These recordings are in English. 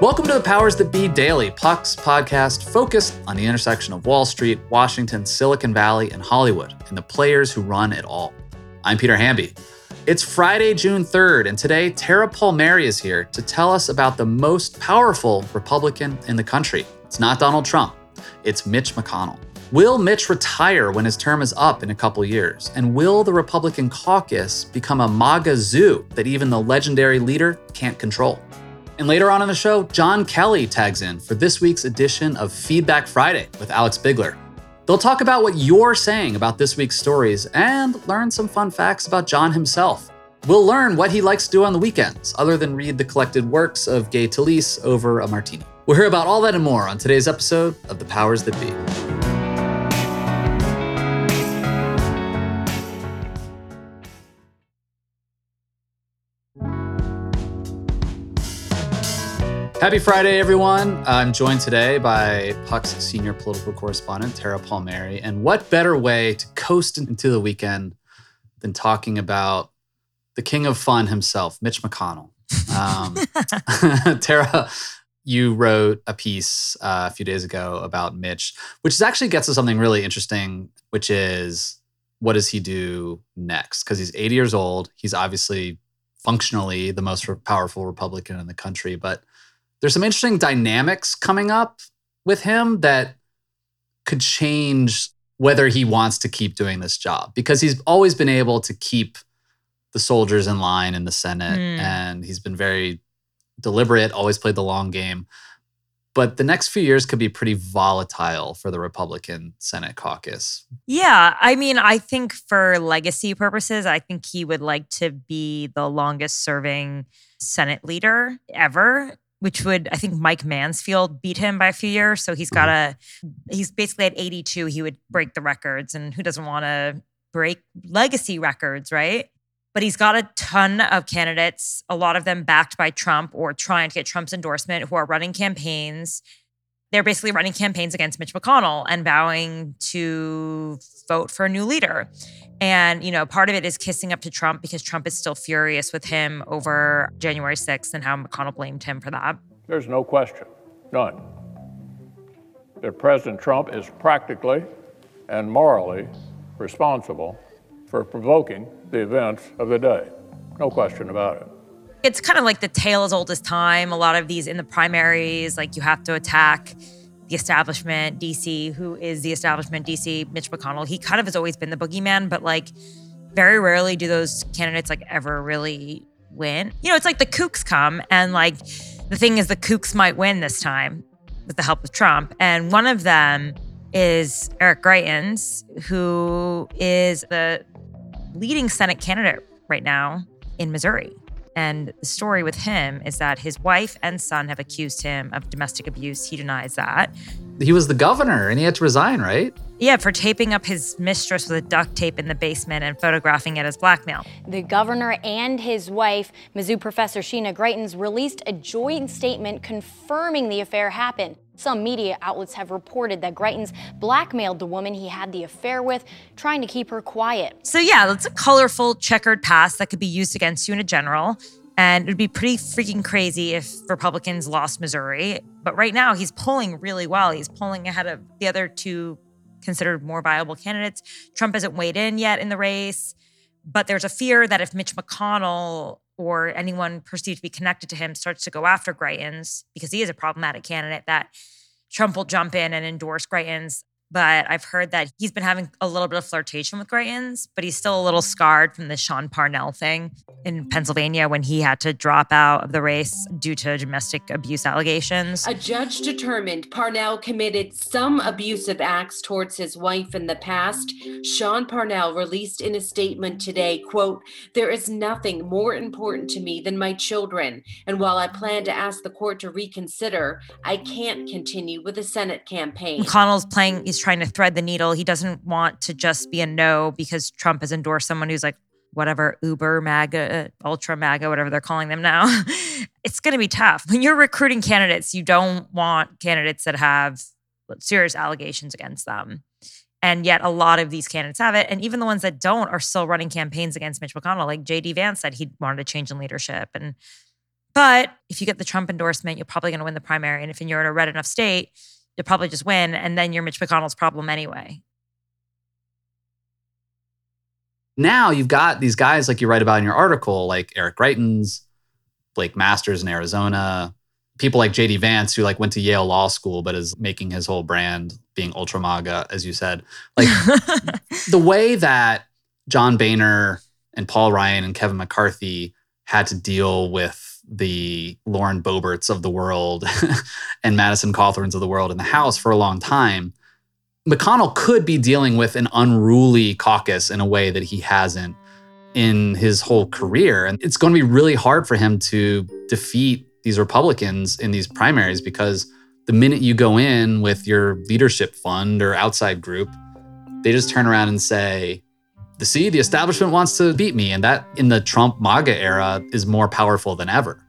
Welcome to the Powers That Be Daily, Puck's podcast focused on the intersection of Wall Street, Washington, Silicon Valley, and Hollywood, and the players who run it all. I'm Peter Hamby. It's Friday, June 3rd, and today Tara Palmieri is here to tell us about the most powerful Republican in the country. It's not Donald Trump, it's Mitch McConnell. Will Mitch retire when his term is up in a couple years? And will the Republican caucus become a MAGA zoo that even the legendary leader can't control? And later on in the show, John Kelly tags in for this week's edition of Feedback Friday with Alex Bigler. They'll talk about what you're saying about this week's stories and learn some fun facts about John himself. We'll learn what he likes to do on the weekends, other than read the collected works of Gay Talese over a martini. We'll hear about all that and more on today's episode of The Powers That Be. Happy Friday, everyone. I'm joined today by Puck's senior political correspondent, Tara Palmieri. And what better way to coast into the weekend than talking about the king of fun himself, Mitch McConnell? Um, Tara, you wrote a piece uh, a few days ago about Mitch, which actually gets to something really interesting, which is what does he do next? Because he's 80 years old. He's obviously functionally the most powerful Republican in the country, but there's some interesting dynamics coming up with him that could change whether he wants to keep doing this job because he's always been able to keep the soldiers in line in the Senate mm. and he's been very deliberate, always played the long game. But the next few years could be pretty volatile for the Republican Senate caucus. Yeah. I mean, I think for legacy purposes, I think he would like to be the longest serving Senate leader ever which would I think Mike Mansfield beat him by a few years. So he's got mm-hmm. a he's basically at 82. He would break the records, and who doesn't want to break legacy records, right? But he's got a ton of candidates, a lot of them backed by Trump or trying to get Trump's endorsement, who are running campaigns. They're basically running campaigns against Mitch McConnell and vowing to vote for a new leader. And, you know, part of it is kissing up to Trump because Trump is still furious with him over January 6th and how McConnell blamed him for that. There's no question, none, that President Trump is practically and morally responsible for provoking the events of the day. No question about it. It's kind of like the tale as old as time. A lot of these in the primaries, like you have to attack the establishment, DC, who is the establishment, DC, Mitch McConnell. He kind of has always been the boogeyman, but like very rarely do those candidates like ever really win. You know, it's like the kooks come and like the thing is the kooks might win this time with the help of Trump. And one of them is Eric Greitens, who is the leading Senate candidate right now in Missouri. And the story with him is that his wife and son have accused him of domestic abuse. He denies that. He was the governor and he had to resign, right? Yeah, for taping up his mistress with a duct tape in the basement and photographing it as blackmail. The governor and his wife, Mizzou professor Sheena Greitens, released a joint statement confirming the affair happened. Some media outlets have reported that Greitens blackmailed the woman he had the affair with, trying to keep her quiet. So, yeah, that's a colorful checkered past that could be used against you in a general. And it would be pretty freaking crazy if Republicans lost Missouri. But right now, he's polling really well. He's polling ahead of the other two considered more viable candidates. Trump hasn't weighed in yet in the race. But there's a fear that if Mitch McConnell or anyone perceived to be connected to him starts to go after Greitens because he is a problematic candidate, that Trump will jump in and endorse Greitens but I've heard that he's been having a little bit of flirtation with Greitens, but he's still a little scarred from the Sean Parnell thing in mm-hmm. Pennsylvania when he had to drop out of the race due to domestic abuse allegations. A judge determined Parnell committed some abusive acts towards his wife in the past. Sean Parnell released in a statement today, quote, "There is nothing more important to me than my children, and while I plan to ask the court to reconsider, I can't continue with the Senate campaign." McConnell's playing he's trying to thread the needle. He doesn't want to just be a no because Trump has endorsed someone who's like, whatever, Uber MAGA, Ultra MAGA, whatever they're calling them now. it's going to be tough. When you're recruiting candidates, you don't want candidates that have serious allegations against them. And yet, a lot of these candidates have it. And even the ones that don't are still running campaigns against Mitch McConnell. Like J.D. Vance said he wanted a change in leadership. And But if you get the Trump endorsement, you're probably going to win the primary. And if you're in a red enough state, you'll probably just win. And then you're Mitch McConnell's problem anyway. Now you've got these guys like you write about in your article, like Eric Greitens, Blake Masters in Arizona, people like JD Vance, who like went to Yale Law School, but is making his whole brand being ultra MAGA, as you said. Like the way that John Boehner and Paul Ryan and Kevin McCarthy had to deal with the Lauren Boeberts of the world and Madison Cawthorns of the world in the House for a long time. McConnell could be dealing with an unruly caucus in a way that he hasn't in his whole career. And it's going to be really hard for him to defeat these Republicans in these primaries because the minute you go in with your leadership fund or outside group, they just turn around and say, see, the establishment wants to beat me. And that in the Trump MAGA era is more powerful than ever.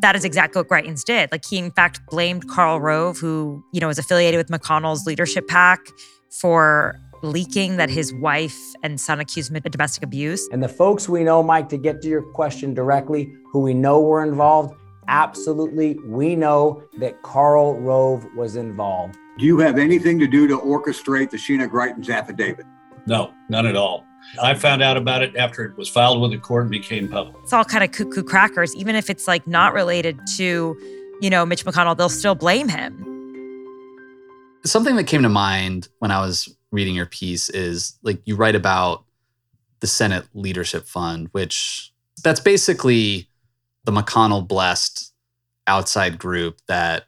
That is exactly what Greitens did. Like he in fact blamed Karl Rove, who, you know, was affiliated with McConnell's leadership PAC for leaking that his wife and son accused him of domestic abuse. And the folks we know, Mike, to get to your question directly, who we know were involved, absolutely, we know that Karl Rove was involved. Do you have anything to do to orchestrate the Sheena Greitens affidavit? No, none at all. I found out about it after it was filed with the court and became public. It's all kind of cuckoo crackers. Even if it's like not related to, you know, Mitch McConnell, they'll still blame him. Something that came to mind when I was reading your piece is like you write about the Senate Leadership Fund, which that's basically the McConnell blessed outside group that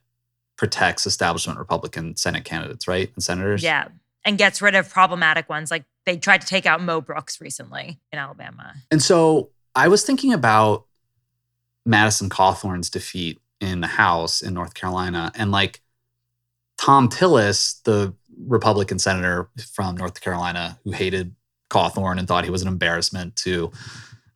protects establishment Republican Senate candidates, right? And senators. Yeah. And gets rid of problematic ones. Like they tried to take out Mo Brooks recently in Alabama. And so I was thinking about Madison Cawthorn's defeat in the House in North Carolina and like Thom Tillis, the Republican senator from North Carolina who hated Cawthorn and thought he was an embarrassment to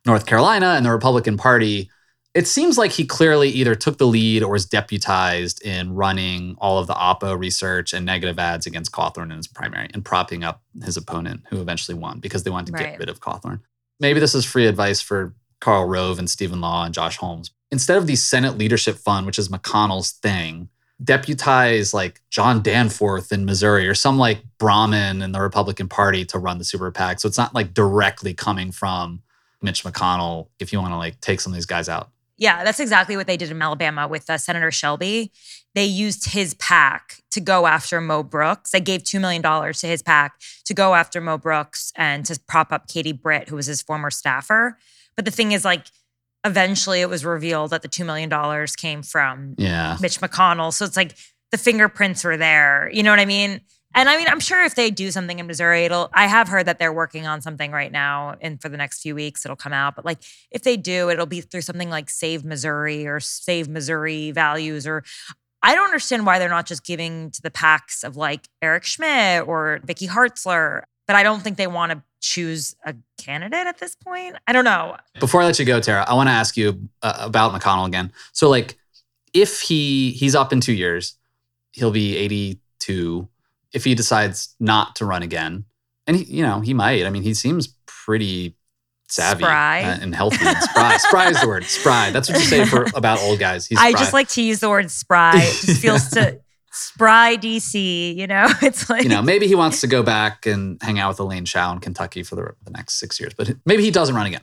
North Carolina and the Republican Party it seems like he clearly either took the lead or was deputized in running all of the Oppo research and negative ads against Cawthorn in his primary and propping up his opponent, who eventually won because they wanted to Right. get rid of Cawthorn. Maybe this is free advice for Karl Rove and Stephen Law and Josh Holmes. Instead of the Senate Leadership Fund, which is McConnell's thing, deputize like John Danforth in Missouri or some like Brahmin in the Republican Party to run the super PAC. So it's not like directly coming from Mitch McConnell if you want to like take some of these guys out. Yeah, that's exactly what they did in Alabama with uh, Senator Shelby. They used his PAC to go after Mo Brooks. They gave $2 million to his PAC to go after Mo Brooks and to prop up Katie Britt, who was his former staffer. But the thing is, like, eventually it was revealed that the $2 million came from Yeah. Mitch McConnell. So it's like the fingerprints were there. You know what I mean? And I mean, I'm sure if they do something in Missouri, it'll. I have heard that they're working on something right now, and for the next few weeks, it'll come out. But like, if they do, it'll be through something like Save Missouri or Save Missouri Values. Or I don't understand why they're not just giving to the PACs of like Eric Schmitt or Vicky Hartzler. But I don't think they want to choose a candidate at this point. I don't know. Before I let you go, Tara, I want to ask you uh, about McConnell again. So, like, if he he's up in two years, he'll be 82. If he decides not to run again, and he, you know, he might. I mean, he seems pretty savvy Spry. uh, and healthy. And spry. spry is the word. Spry. That's what you say for about old guys. He's I spry. just like to use the word spry. It just feels to spry DC. You know, it's like you know, maybe he wants to go back and hang out with Elaine Chao in Kentucky for the, the next six years, but maybe he doesn't run again.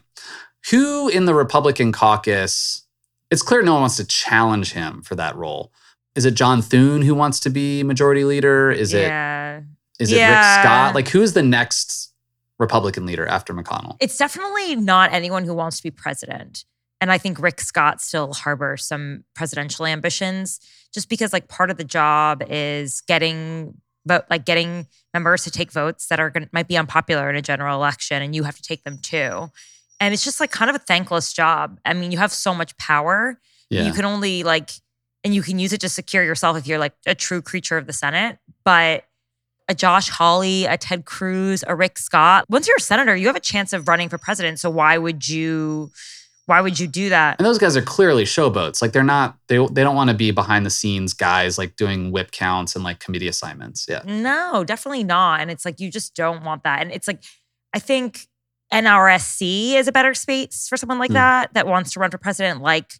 Who in the Republican caucus? It's clear no one wants to challenge him for that role. Is it John Thune who wants to be majority leader? Is yeah. it is it Rick Scott? Like who's the next Republican leader after McConnell? It's definitely not anyone who wants to be president. And I think Rick Scott still harbors some presidential ambitions just because like part of the job is getting vote like getting members to take votes that are going to might be unpopular in a general election and you have to take them too. And it's just like kind of a thankless job. I mean, you have so much power. Yeah. You can only like and you can use it to secure yourself if you're like a true creature of the Senate, but a Josh Hawley, a Ted Cruz, a Rick Scott. Once you're a senator, you have a chance of running for president. So why would you why would you do that? and those guys are clearly showboats. Like they're not they they don't want to be behind the scenes guys like doing whip counts and like committee assignments. Yeah. No, definitely not. And it's like you just don't want that. And it's like I think NRSC is a better space for someone like Hmm. that that wants to run for president, like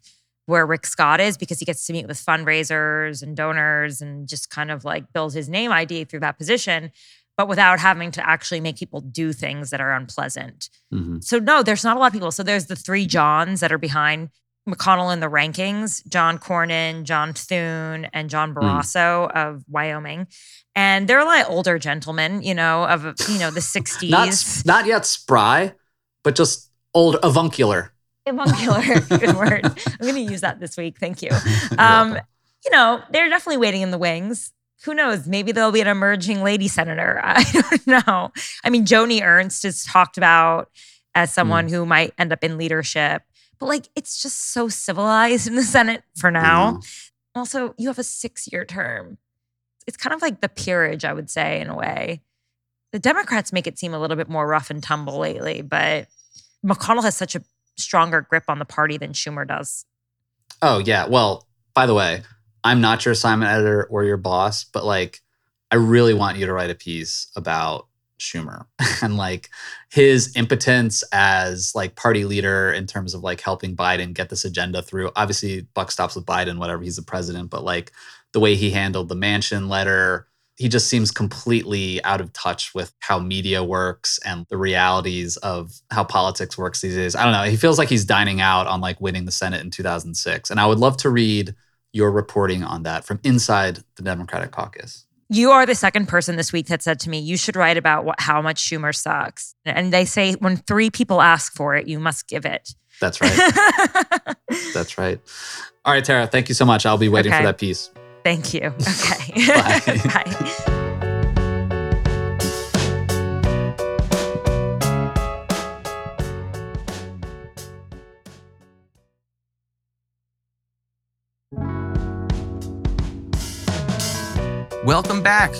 where Rick Scott is because he gets to meet with fundraisers and donors and just kind of like build his name ID through that position, but without having to actually make people do things that are unpleasant. Mhm. So, no, there's not a lot of people. So, there's the three Johns that are behind McConnell in the rankings John Cornyn, John Thune, and John Barrasso of Wyoming. And they're like older gentlemen, you know, of, you know, the 60s. Not not yet spry, but just old avuncular. Avuncular, good word. I'm going to use that this week. Thank you. Um, you know, they're definitely waiting in the wings. Who knows? Maybe there'll be an emerging lady senator. I don't know. I mean, Joni Ernst is talked about as someone who might end up in leadership, but like it's just so civilized in the Senate for now. Also, you have a six year term. It's kind of like the peerage, I would say, in a way. The Democrats make it seem a little bit more rough and tumble lately, but McConnell has such a stronger grip on the party than Schumer does. Oh yeah. Well, by the way, I'm not your assignment editor or your boss, but like I really want you to write a piece about Schumer and like his impotence as like party leader in terms of like helping Biden get this agenda through. Obviously, buck stops with Biden, whatever he's the president, but like the way he handled the Manchin letter, he just seems completely out of touch with how media works and the realities of how politics works these days. I don't know. He feels like he's dining out on like winning the Senate in 2006. And I would love to read your reporting on that from inside the Democratic caucus. You are the second person this week that said to me, you should write about what, how much Schumer sucks. And they say when three people ask for it, you must give it. That's right. That's right. All right, Tara, thank you so much. I'll be waiting Okay. for that piece. Thank you. Okay. Bye. Bye. Welcome back.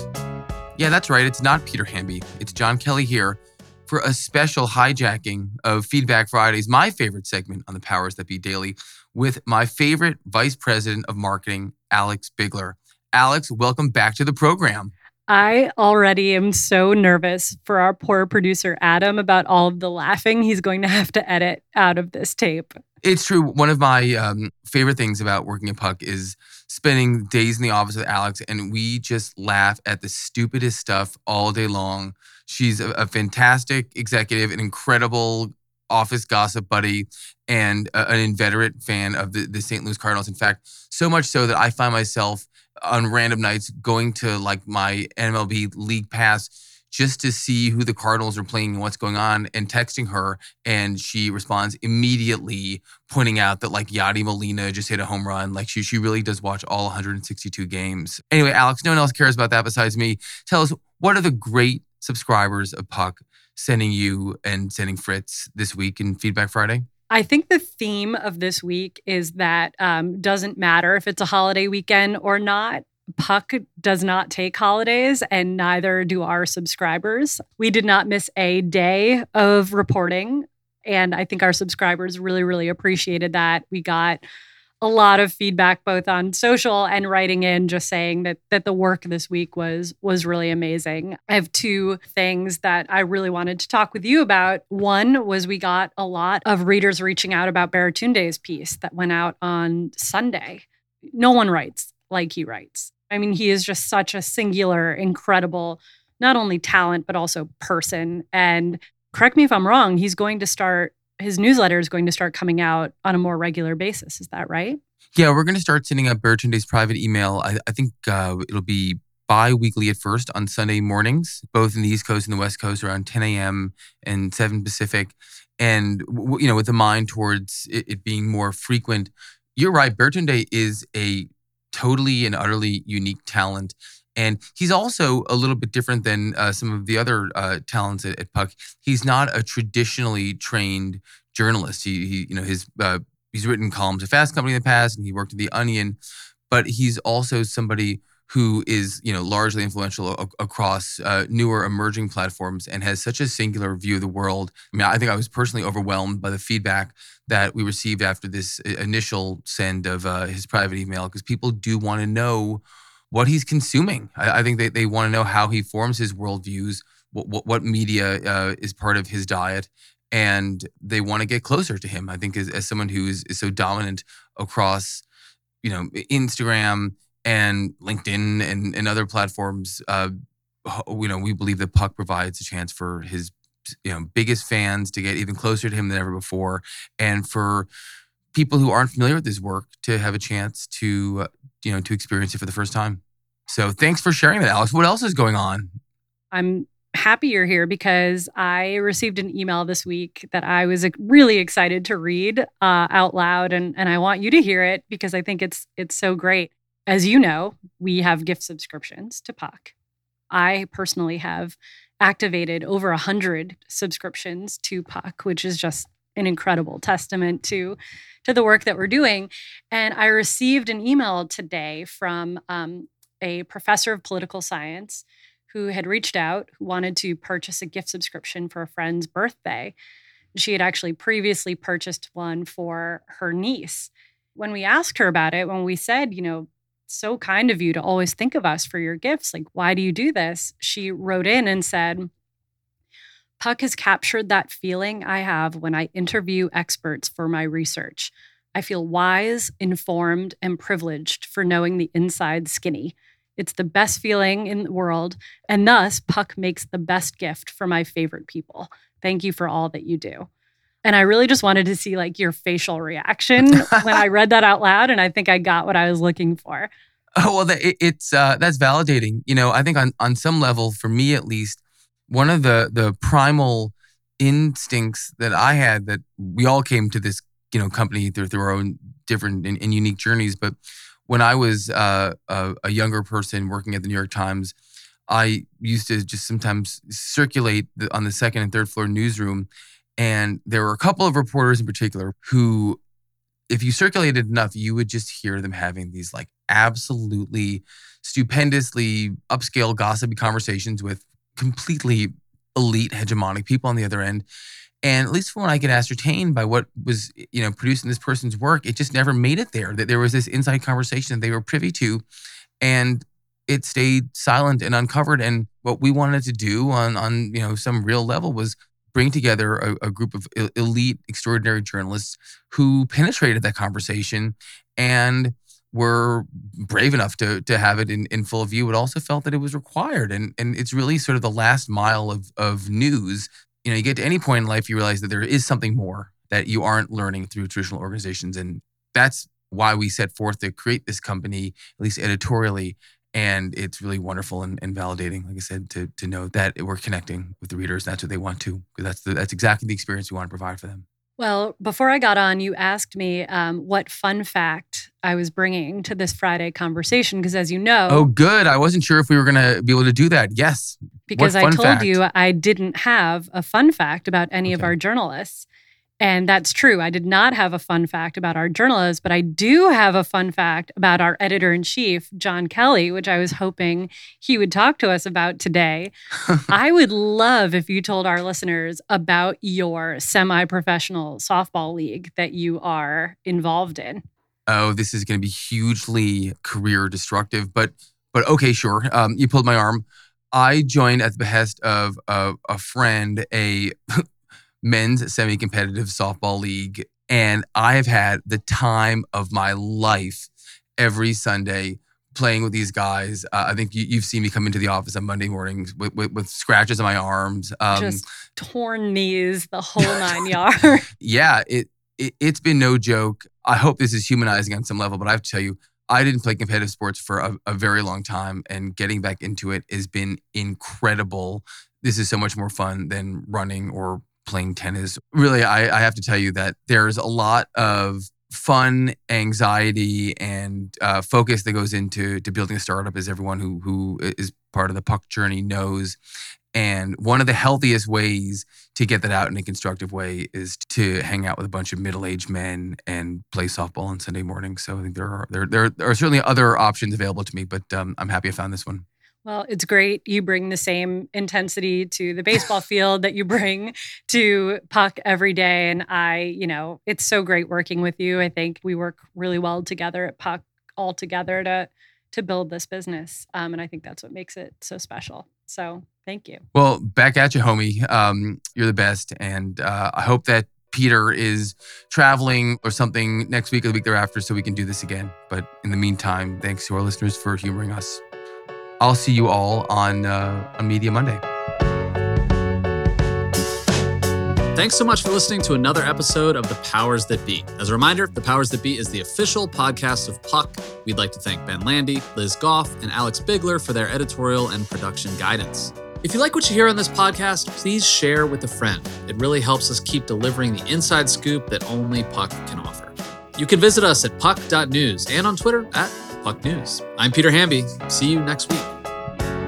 Yeah, that's right. It's not Peter Hamby. It's John Kelly here for a special hijacking of Feedback Fridays, my favorite segment on the Powers That Be Daily, with my favorite Vice President of Marketing, Alex Bigler. Alex, welcome back to the program. I already am so nervous for our poor producer Adam about all of the laughing he's going to have to edit out of this tape. It's true. One of my um, favorite things about working at Puck is spending days in the office with Alex, and we just laugh at the stupidest stuff all day long. She's a, a fantastic executive, an incredible office gossip buddy, and an inveterate fan of the, the St. Louis Cardinals. In fact, so much so that I find myself on random nights going to like my MLB League Pass just to see who the Cardinals are playing and what's going on and texting her. And she responds immediately, pointing out that like Yadi Molina just hit a home run. Like she, she really does watch all 162 games. Anyway, Alex, no one else cares about that besides me. Tell us, what are the great subscribers of Puck sending you and sending Fritz this week in Feedback Friday? I think the theme of this week is that um, doesn't matter if it's a holiday weekend or not. Puck does not take holidays, and neither do our subscribers. We did not miss a day of reporting. And I think our subscribers really, really appreciated that. We got a lot of feedback both on social and writing in just saying that that the work this week was was really amazing. I have two things that I really wanted to talk with you about. One was we got a lot of readers reaching out about Baratunde's piece that went out on Sunday. No one writes like he writes. I mean, he is just such a singular, incredible, not only talent but also person and correct me if I'm wrong, he's going to start his newsletter is going to start coming out on a more regular basis. Is that right? Yeah, we're going to start sending out Baratunde's private email. I, I think uh, it'll be bi-weekly at first on Sunday mornings, both in the East Coast and the West Coast around 10 a.m. and 7 Pacific. And, you know, with the mind towards it, it being more frequent. You're right. Baratunde is a totally and utterly unique talent. And he's also a little bit different than uh, some of the other uh, talents at, at Puck. He's not a traditionally trained journalist. He, he you know, his uh, he's written columns at Fast Company in the past, and he worked at The Onion. But he's also somebody who is, you know, largely influential a- across uh, newer emerging platforms and has such a singular view of the world. I mean, I think I was personally overwhelmed by the feedback that we received after this initial send of uh, his private email because people do want to know what he's consuming. I, I think they, they want to know how he forms his worldviews, what, what, what media uh, is part of his diet. and they want to get closer to him. I think as, as someone who is, is so dominant across, you know, Instagram and LinkedIn and, and other platforms, uh, you know, we believe that Puck provides a chance for his, you know, biggest fans to get even closer to him than ever before, and for people who aren't familiar with his work to have a chance to, you know, to experience it for the first time. So thanks for sharing that, Alex. What else is going on? I'm happy you're here because I received an email this week that I was really excited to read uh, out loud, and and I want you to hear it because I think it's it's so great. As you know, we have gift subscriptions to Puck. I personally have activated over a hundred subscriptions to Puck, which is just an incredible testament to to the work that we're doing. And I received an email today from um, a professor of political science who had reached out, who wanted to purchase a gift subscription for a friend's birthday. She had actually previously purchased one for her niece. When we asked her about it, when we said, you know, so kind of you to always think of us for your gifts, like, why do you do this? She wrote in and said, Puck has captured that feeling I have when I interview experts for my research. I feel wise, informed, and privileged for knowing the inside skinny. It's the best feeling in the world. And thus, Puck makes the best gift for my favorite people. Thank you for all that you do. And I really just wanted to see like your facial reaction when I read that out loud. And I think I got what I was looking for. Oh, well, it's uh, that's validating. You know, I think on, on some level, for me at least, one of the the primal instincts that I had that we all came to this, you know, company through, through our own different and, and unique journeys. But when I was uh, a, a, younger person working at the New York Times, I used to just sometimes circulate the, on the second and third floor newsroom. And there were a couple of reporters in particular who, if you circulated enough, you would just hear them having these like absolutely stupendously upscale gossipy conversations with completely elite hegemonic people on the other end and at least from what I could ascertain by what was, you know, produced in this person's work, it just never made it there. That there was this inside conversation that they were privy to, and it stayed silent and uncovered. And what we wanted to do on on you know some real level was bring together a, a group of elite, extraordinary journalists who penetrated that conversation and were brave enough to to have it in, in full view, but also felt that it was required. And and it's really sort of the last mile of of news you know, you get to any point in life, you realize that there is something more that you aren't learning through traditional organizations. And that's why we set forth to create this company, at least editorially. And it's really wonderful and, and validating, like I said, to, to know that we're connecting with the readers. That's what they want to, because that's, the, that's exactly the experience we want to provide for them. Well, before I got on, you asked me um, what fun fact I was bringing to this Friday conversation. Because as you know, oh, good. I wasn't sure if we were going to be able to do that. Yes. Because I told fact? you I didn't have a fun fact about any okay. of our journalists. And that's true. I did not have a fun fact about our journalists, but I do have a fun fact about our editor in chief, John Kelly, which I was hoping he would talk to us about today. I would love if you told our listeners about your semi professional softball league that you are involved in. Oh, this is going to be hugely career destructive, but but okay, sure. Um, you pulled my arm. I joined at the behest of a, a friend, a men's semi competitive softball league. And I have had the time of my life every Sunday playing with these guys. Uh, I think you, have seen me come into the office on Monday mornings with, with, with scratches on my arms, um, just torn knees, the whole nine yards. yeah, it, it it's been no joke. I hope this is humanizing on some level, but I have to tell you, I didn't play competitive sports for a, a very long time, and getting back into it has been incredible. This is so much more fun than running or playing tennis. Really, I, I have to tell you that there's a lot of fun, anxiety, and uh, focus that goes into to building a startup, as everyone who who is part of the Puck journey knows. And one of the healthiest ways to get that out in a constructive way is to hang out with a bunch of middle-aged men and play softball on Sunday mornings. So I think there are there, there are certainly other options available to me, but um, I'm happy I found this one. Well, it's great. You bring the same intensity to the baseball field that you bring to puck every day. And I, you know, it's so great working with you. I think we work really well together at puck all together to to build this business. Um, and I think that's what makes it so special. So Thank you. Well, back at you, homie. Um, you're the best. And uh, I hope that Peter is traveling or something next week or the week thereafter so we can do this again. But in the meantime, thanks to our listeners for humoring us. I'll see you all on uh, on Media Monday. Thanks so much for listening to another episode of The Powers That Be. As a reminder, The Powers That Be is the official podcast of Puck. We'd like to thank Ben Landy, Liz Goff, and Alex Bigler for their editorial and production guidance. If you like what you hear on this podcast, please share with a friend. It really helps us keep delivering the inside scoop that only Puck can offer. You can visit us at puck.news and on Twitter at pucknews. I'm Peter Hamby. See you next week.